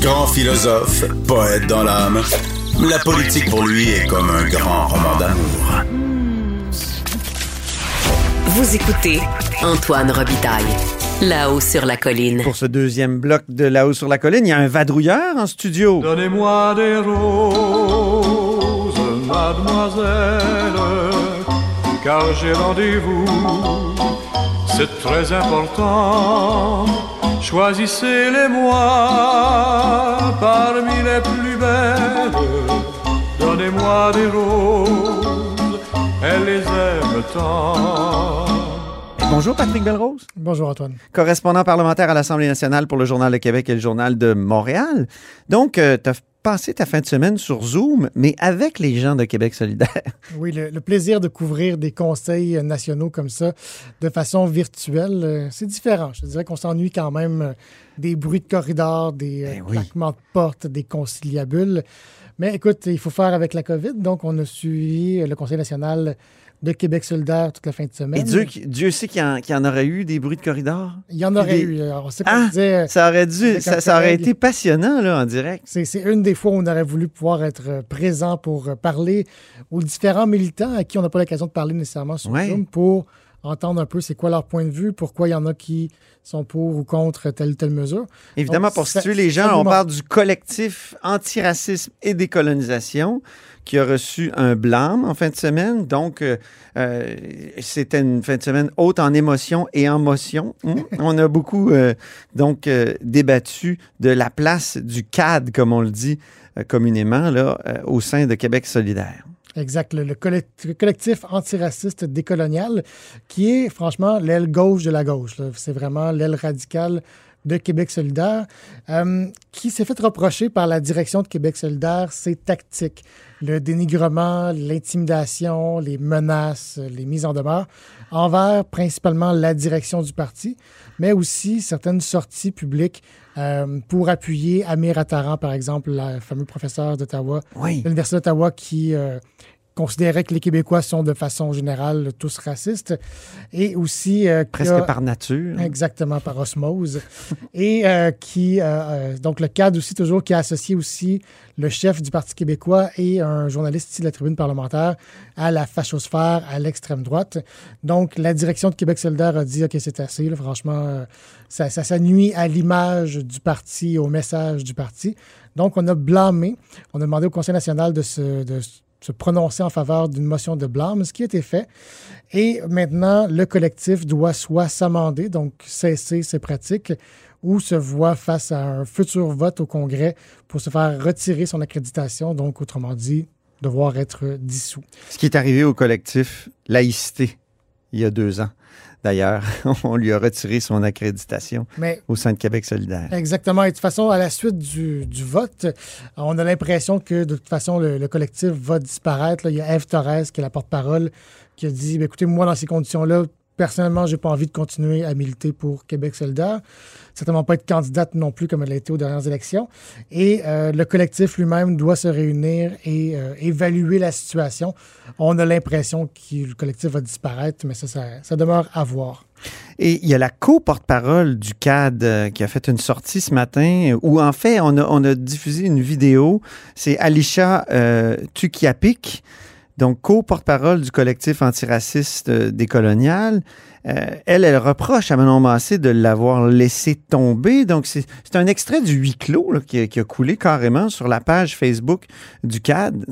Grand philosophe, poète dans l'âme, la politique pour lui est comme un grand roman d'amour. Vous écoutez Antoine Robitaille, là-haut sur la colline. Pour ce deuxième bloc de là-haut sur la colline, il y a un vadrouilleur en studio. Donnez-moi des roses, mademoiselle, car j'ai rendez-vous. C'est très important. Choisissez-les moi parmi les plus belles. Donnez-moi des roses, elle les aime tant. Bonjour Patrick Belrose, Bonjour Antoine. correspondant parlementaire à l'Assemblée nationale pour le Journal de Québec et le Journal de Montréal. Donc, tu as passé ta fin de semaine sur Zoom, mais avec les gens de Québec solidaire. Oui, le, le plaisir de couvrir des conseils euh, nationaux comme ça de façon virtuelle, euh, c'est différent. Je dirais qu'on s'ennuie quand même euh, des bruits de corridor, des Ben oui. claquements de portes, des conciliabules. Mais écoute, il faut faire avec la COVID. Donc, on a suivi le Conseil national de Québec solidaire toute la fin de semaine. Et Dieu, Dieu sait qu'il y, en- aurait eu des bruits de corridor. Il y en aurait des- eu. On sait qu'on Ah, Ça aurait dû, ça, ça aurait été passionnant là en direct. C'est une des fois où on aurait voulu pouvoir être euh, présent pour euh, parler aux différents militants à qui on n'a pas l'occasion de parler nécessairement sur Ouais. Zoom pour entendre un peu c'est quoi leur point de vue, pourquoi il y en a qui sont pour ou contre telle ou telle mesure. Évidemment, Donc, pour situer les gens, on parle du collectif antiracisme et décolonisation qui a reçu un blâme en fin de semaine. Donc, euh, euh, c'était une fin de semaine haute en émotion et en motion. Hum? on a beaucoup euh, donc débattu de la place du CAD, comme on le dit communément, là, au sein de Québec solidaire. Exact, le, le collect- le collectif antiraciste décolonial qui est franchement l'aile gauche de la gauche. C'est vraiment l'aile radicale de Québec solidaire euh, qui s'est fait reprocher par la direction de Québec solidaire ses tactiques, le dénigrement, l'intimidation, les menaces, les mises en demeure envers principalement la direction du parti, mais aussi certaines sorties publiques euh, pour appuyer Amir Attaran, par exemple, le fameux professeur d'Ottawa Oui. l'Université d'Ottawa qui euh, considérait que les Québécois sont de façon générale tous racistes et aussi euh, Presque a- par nature. Exactement, par osmose. Et euh, qui, euh, donc le cadre aussi, toujours, qui a associé aussi le chef du Parti québécois et un journaliste ici de la tribune parlementaire à la fachosphère, à l'extrême droite. Donc, la direction de Québec solidaire a dit, OK, c'est assez, là, franchement, ça, ça, ça nuit à l'image du parti, au message du parti. Donc, on a blâmé, on a demandé au Conseil national de se, de se prononcer en faveur d'une motion de blâme, ce qui a été fait. Et maintenant, le collectif doit soit s'amender, donc cesser ses pratiques, ou se voit face à un futur vote au Congrès pour se faire retirer son accréditation, donc autrement dit, devoir être dissous. Ce qui est arrivé au collectif Laïcité il y a deux ans. D'ailleurs, on lui a retiré son accréditation Mais au sein de Québec solidaire. Exactement. Et de toute façon, à la suite du, du vote, on a l'impression que de toute façon, le, le collectif va disparaître. Là, il y a Eve Torres, qui est la porte-parole, qui a dit Ben, écoutez, moi, dans ces conditions-là, personnellement, j'ai pas envie de continuer à militer pour Québec solidaire. Certainement pas être candidate non plus comme elle a été aux dernières élections. Et euh, le collectif lui-même doit se réunir et euh, évaluer la situation. On a l'impression que le collectif va disparaître, mais ça, ça, ça demeure à voir. Et il y a la co-porte-parole du CAD euh, qui a fait une sortie ce matin où, en fait, on a, on a diffusé une vidéo. C'est Alicia Tukiapik, donc co-porte-parole du collectif antiraciste euh, décolonial. Euh, elle, elle reproche à Manon Massé de l'avoir laissé tomber. Donc, c'est un extrait du huis clos là, qui, a, qui a coulé carrément sur la page Facebook du CAD.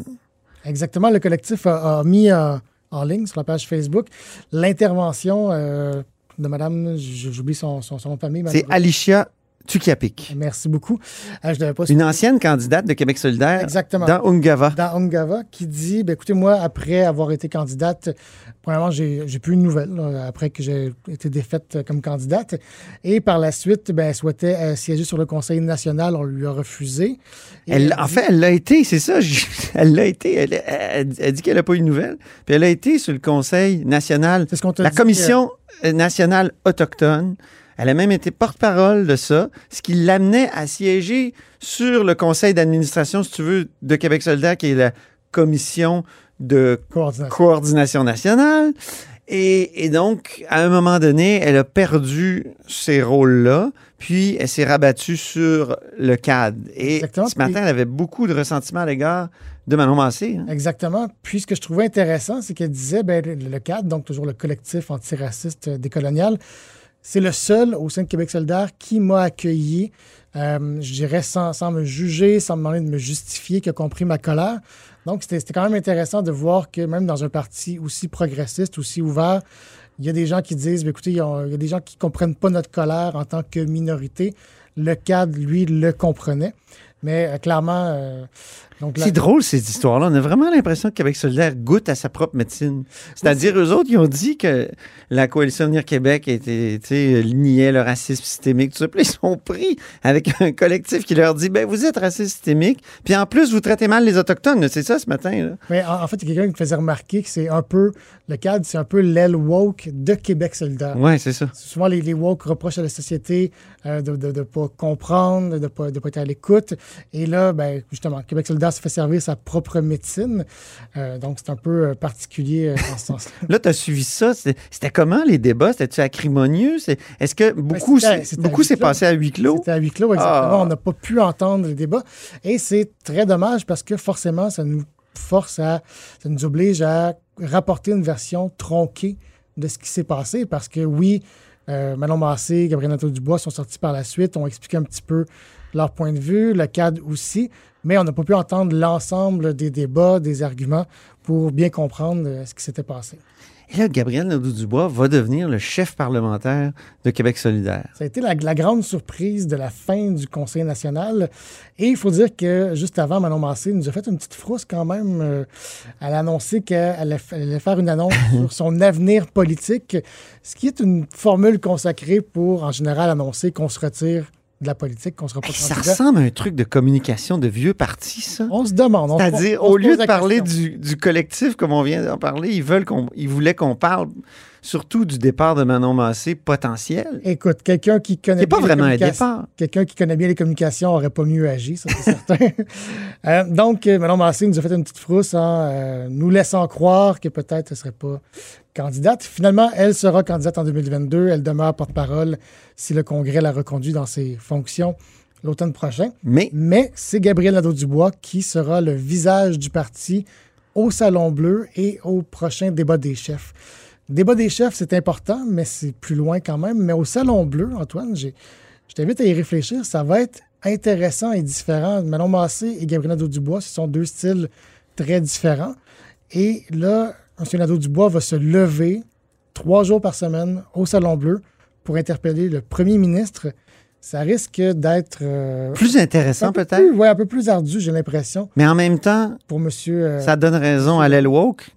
Exactement. Le collectif a, a mis euh, en ligne sur la page Facebook l'intervention euh, de Madame, j'oublie son, son, son nom de famille. C'est Alicia Tukiapik. Merci beaucoup. Euh, je devais pas Une ancienne candidate de Québec solidaire Exactement. dans Ungava. dans Ungava qui dit ben, écoutez, moi, après avoir été candidate, premièrement, j'ai j'ai plus une nouvelle là, après que j'ai été défaite comme candidate. Et par la suite, ben, elle souhaitait euh, siéger sur le Conseil national. On lui a refusé. Elle, elle en dit- fait, elle l'a été, c'est ça. je- Elle l'a été. Elle, elle- elle dit qu'elle n'a pas eu de nouvelles. Puis elle a été sur le Conseil national, c'est ce qu'on la dit, Commission euh, nationale autochtone. Elle a même été porte-parole de ça, ce qui l'amenait à siéger sur le conseil d'administration, si tu veux, de Québec solidaire, qui est la commission de coordination. coordination nationale. Et, et donc, à un moment donné, elle a perdu ces rôles-là, puis elle s'est rabattue sur le cadre. Et Exactement. ce matin, elle avait beaucoup de ressentiment à l'égard de Manon Massé. hein. Exactement. Puis ce que je trouvais intéressant, c'est qu'elle disait, ben, le, le CAD, donc toujours le collectif antiraciste euh, décolonial, c'est le seul au sein de Québec solidaire qui m'a accueilli, euh, je dirais, sans, sans me juger, sans me demander de me justifier, qui a compris ma colère. Donc, c'était quand même intéressant de voir que même dans un parti aussi progressiste, aussi ouvert, il y a des gens qui disent, ben, écoutez, il y, a, des gens qui ne comprennent pas notre colère en tant que minorité. Le CAD, lui, le comprenait. Mais euh, clairement... euh, C'est drôle, ces histoires-là. On a vraiment l'impression que Québec solidaire goûte à sa propre médecine. C'est-à-dire, eux autres, ils ont dit que la coalition Venir Québec était, niait le racisme systémique, tout ça. Puis ils sont pris avec un collectif qui leur dit, ben, vous êtes raciste systémique, puis en plus, vous traitez mal les Autochtones. C'est ça, ce matin, là. Mais en, en fait, il y a quelqu'un qui me faisait remarquer que c'est un peu, le cadre, c'est un peu l'aile woke de Québec solidaire. Ouais, c'est ça. Souvent, les, les woke reprochent à la société euh, de ne pas comprendre, de ne pas, de pas être à l'écoute. Et là, ben, justement, Québec solidaire se fait servir sa propre médecine. Euh, donc, c'est un peu euh, particulier euh, dans ce sens-là. Là, tu as suivi ça. C'était comment les débats? C'était-tu acrimonieux? Est-ce que beaucoup, c'était beaucoup s'est passé à huis clos? C'était à huis clos, exactement. Ah. On n'a pas pu entendre les débats. Et c'est très dommage parce que forcément, ça nous force à, ça nous oblige à rapporter une version tronquée de ce qui s'est passé. Parce que oui, euh, Manon Massé, Gabriel Nadeau-Dubois sont sortis par la suite, ont expliqué un petit peu leur point de vue, le cadre aussi, mais on n'a pas pu entendre l'ensemble des débats, des arguments pour bien comprendre euh, ce qui s'était passé. Et là, Gabriel Nadeau-Dubois va devenir le chef parlementaire de Québec solidaire. Ça a été la, la grande surprise de la fin du Conseil national. Et il faut dire que juste avant, Manon Massé nous a fait une petite frousse quand même. Euh, elle a annoncé qu'elle allait, elle allait faire une annonce sur son avenir politique, ce qui est une formule consacrée pour, en général, annoncer qu'on se retire de la politique, qu'on sera pas Hey, ça ressemble à un truc de communication de vieux parti, ça. On se demande. on se- C'est-à-dire, au lieu de parler du, du collectif comme on vient d'en parler, ils veulent qu'on, ils voulaient qu'on parle surtout du départ de Manon Massé potentiel. Écoute, quelqu'un qui connaît pas bien les vraiment un communications- départ. Quelqu'un qui connaît bien les communications aurait pas mieux agi, ça c'est certain. Euh, donc, euh, Manon Massé nous a fait une petite frousse en euh, nous laissant croire que peut-être elle ne serait pas candidate. Finalement, elle sera candidate en 2022. Elle demeure porte-parole si le Congrès la reconduit dans ses fonctions l'automne prochain. Mais Mais c'est Gabriel Nadeau-Dubois qui sera le visage du parti au Salon Bleu et au prochain débat des chefs. Débat des chefs, c'est important, mais c'est plus loin quand même. Mais au Salon Bleu, Antoine, j'ai- je t'invite à y réfléchir. Ça va être intéressant et différent. Manon Massé et Gabriel Nadeau-Dubois, ce sont deux styles très différents. Et là, M. Nadeau-Dubois va se lever trois jours par semaine au Salon Bleu pour interpeller le premier ministre. Ça risque d'être... euh, plus intéressant peu peut-être? ouais, un peu plus ardu, j'ai l'impression, Mais en même temps, pour monsieur. euh, ça donne raison à l'aile woke.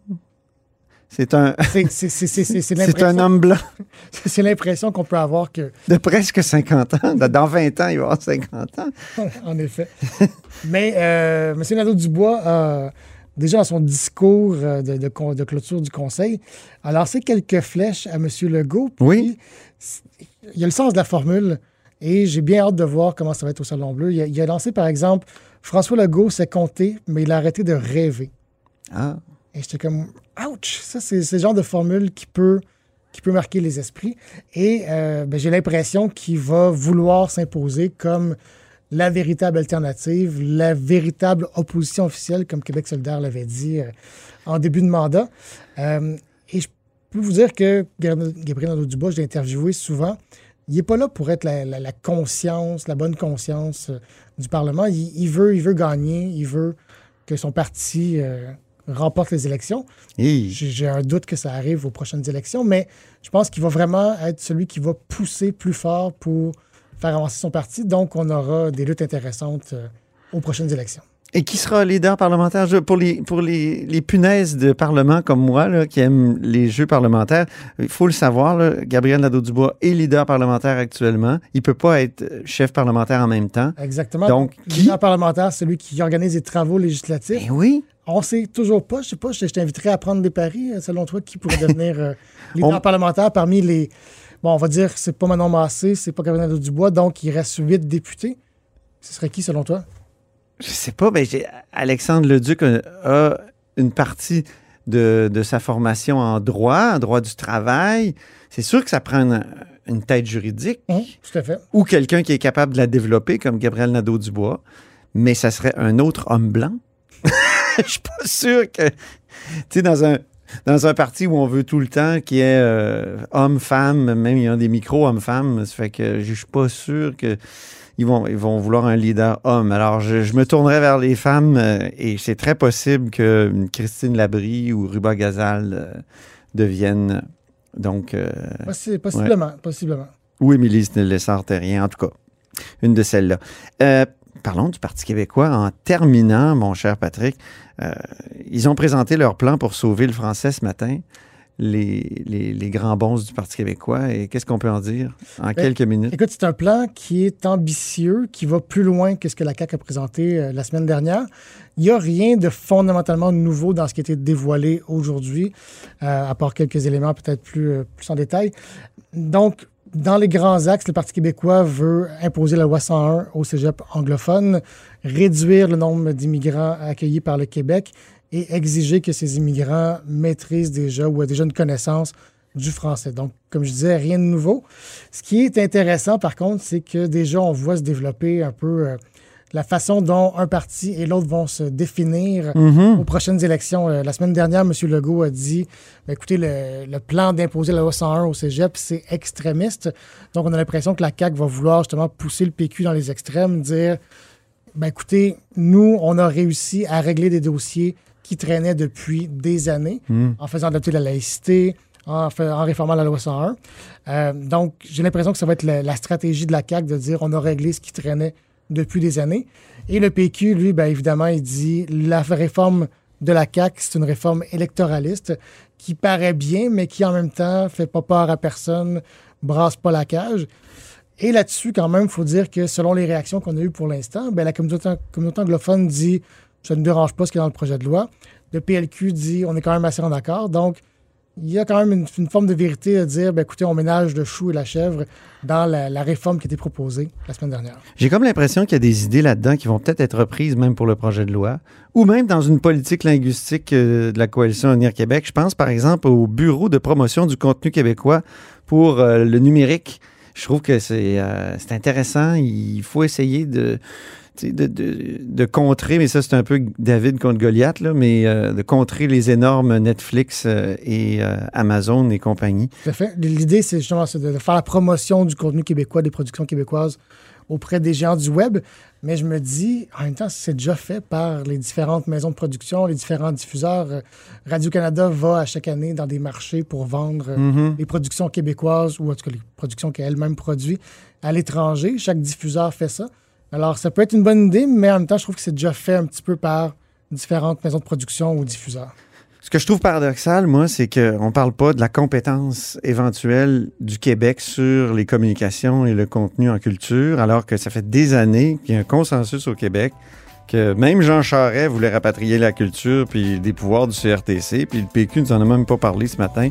C'est un, c'est- un homme blanc C'est l'impression qu'on peut avoir que, de presque 50 ans. Dans 20 ans, il va avoir 50 ans. en effet. Mais euh, M. Nadeau-Dubois a, déjà dans son discours euh, de, de con- de clôture du Conseil, a lancé quelques flèches à M. Legault. puis Oui. Il a le sens de la formule et j'ai bien hâte de voir comment ça va être au Salon Bleu. Il a, il a lancé, par exemple, François Legault s'est compté, mais il a arrêté de rêver. Ah. Et j'étais comme, ouch! Ça, c'est le genre de formule qui peut, qui peut marquer les esprits. Et euh, ben, j'ai l'impression qu'il va vouloir s'imposer comme la véritable alternative, la véritable opposition officielle, comme Québec solidaire l'avait dit euh, en début de mandat. Euh, et je peux vous dire que Gab- Gabriel Nadeau-Dubois, je l'ai interviewé souvent, il n'est pas là pour être la, conscience, la bonne conscience du Parlement. Il, veut, il veut gagner, il veut que son parti remporte les élections. Hey. J'ai un doute que ça arrive aux prochaines élections, mais je pense qu'il va vraiment être celui qui va pousser plus fort pour faire avancer son parti. Donc, on aura des luttes intéressantes euh, aux prochaines élections. Et qui sera leader parlementaire? Pour les, pour les, les punaises de Parlement comme moi, là, qui aiment les jeux parlementaires, il faut le savoir, là, Gabriel Nadeau-Dubois est leader parlementaire actuellement. Il peut pas être chef parlementaire en même temps. Exactement. Donc, qui- leader parlementaire, c'est celui qui organise les travaux législatifs. Ben oui. On sait toujours pas. Je sais pas, je je t'inviterais à prendre des paris. euh, Selon toi, qui pourrait devenir euh, leader On- parlementaire parmi les. Bon, on va dire que c'est pas Manon Massé, c'est pas Gabriel Nadeau-Dubois, donc il reste huit députés. Ce serait qui, selon toi? Je sais pas, j'ai- Alexandre Leduc a, a une partie de, de sa formation en droit, en droit du travail. C'est sûr que ça prend une, une tête juridique Hum, tout à fait. ou quelqu'un qui est capable de la développer, comme Gabriel Nadeau-Dubois, mais ça serait un autre homme blanc. Je suis pas sûr que, tu sais, dans un, dans un parti où on veut tout le temps qu'il y ait euh, homme-femme, même il y a des micros homme-femme, ça fait que je suis pas sûr que ils vont, ils vont vouloir un leader homme. Alors, je, je me tournerai vers les femmes euh, et c'est très possible que Christine Labrie ou Ruba Gazal euh, deviennent donc euh, Possi- possiblement, possiblement. ou Émilie Lessard-Terrien, en tout cas, une de celles-là. Parlons du Parti québécois. En terminant, mon cher Patrick, euh, ils ont présenté leur plan pour sauver le français ce matin, les, les, les grands bons du Parti québécois. Et qu'est-ce qu'on peut en dire en quelques minutes? Écoute, c'est un plan qui est ambitieux, qui va plus loin que ce que la CAQ a présenté euh, la semaine dernière. Il n'y a rien de fondamentalement nouveau dans ce qui a été dévoilé aujourd'hui, euh, à part quelques éléments peut-être plus, plus en détail. Donc, dans les grands axes, le Parti québécois veut imposer la loi 101 au cégep anglophone, réduire le nombre d'immigrants accueillis par le Québec et exiger que ces immigrants maîtrisent déjà ou aient déjà une connaissance du français. Donc, comme je disais, rien de nouveau. Ce qui est intéressant, par contre, c'est que déjà, on voit se développer un peu euh, la façon dont un parti et l'autre vont se définir Mhm. aux prochaines élections. Euh, la semaine dernière, M. Legault a dit ben, écoutez, le, le plan d'imposer la loi 101 au cégep, c'est extrémiste. Donc, on a l'impression que la CAQ va vouloir justement pousser le PQ dans les extrêmes, dire ben, écoutez, nous, on a réussi à régler des dossiers qui traînaient depuis des années Mm. en faisant adopter la laïcité, en, en réformant la loi 101. Euh, donc, j'ai l'impression que ça va être la, la stratégie de la CAQ de dire on a réglé ce qui traînait depuis des années. Et le PQ, lui, bien évidemment, il dit la réforme de la CAQ, c'est une réforme électoraliste qui paraît bien, mais qui en même temps fait pas peur à personne, brasse pas la cage. Et là-dessus, quand même, il faut dire que selon les réactions qu'on a eues pour l'instant, ben, la communauté, anglophone dit ça ne dérange pas ce qui est dans le projet de loi. Le PLQ dit on est quand même assez en accord. Donc, il y a quand même une, forme de vérité à dire ben, écoutez, on ménage le chou et la chèvre dans la, réforme qui a été proposée la semaine dernière. J'ai comme l'impression qu'il y a des idées là-dedans qui vont peut-être être reprises même pour le projet de loi, ou même dans une politique linguistique euh, de la coalition Avenir Québec. Je pense par exemple au Bureau de promotion du contenu québécois pour euh, le numérique. Je trouve que c'est euh, intéressant. Il faut essayer de, de, de, de contrer, mais ça c'est un peu David contre Goliath, là, mais euh, de contrer les énormes Netflix euh, et euh, Amazon et compagnie. Tout à fait. L'idée, c'est justement de faire la promotion du contenu québécois, des productions québécoises auprès des géants du web. Mais je me dis, en même temps, c'est déjà fait par les différentes maisons de production, les différents diffuseurs. Radio-Canada va à chaque année dans des marchés pour vendre Mhm. les productions québécoises ou en tout cas les productions qu'elle-même produit à l'étranger. Chaque diffuseur fait ça. Alors, ça peut être une bonne idée, mais en même temps, je trouve que c'est déjà fait un petit peu par différentes maisons de production ou diffuseurs. Ce que je trouve paradoxal, moi, c'est qu'on ne parle pas de la compétence éventuelle du Québec sur les communications et le contenu en culture, alors que ça fait des années qu'il y a un consensus au Québec que même Jean Charest voulait rapatrier la culture puis des pouvoirs du CRTC, puis le PQ nous en a même pas parlé ce matin.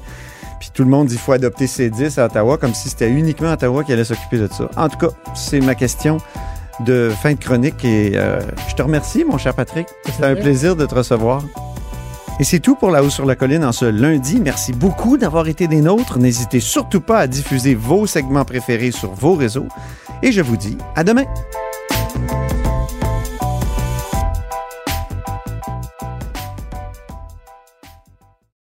Puis tout le monde dit qu'il faut adopter C10 à Ottawa, comme si c'était uniquement Ottawa qui allait s'occuper de ça. En tout cas, c'est ma question de fin de chronique et euh, je te remercie, mon cher Patrick. C'était un plaisir de te recevoir. Et c'est tout pour La Haut sur la Colline en ce lundi. Merci beaucoup d'avoir été des nôtres. N'hésitez surtout pas à diffuser vos segments préférés sur vos réseaux. Et je vous dis à demain.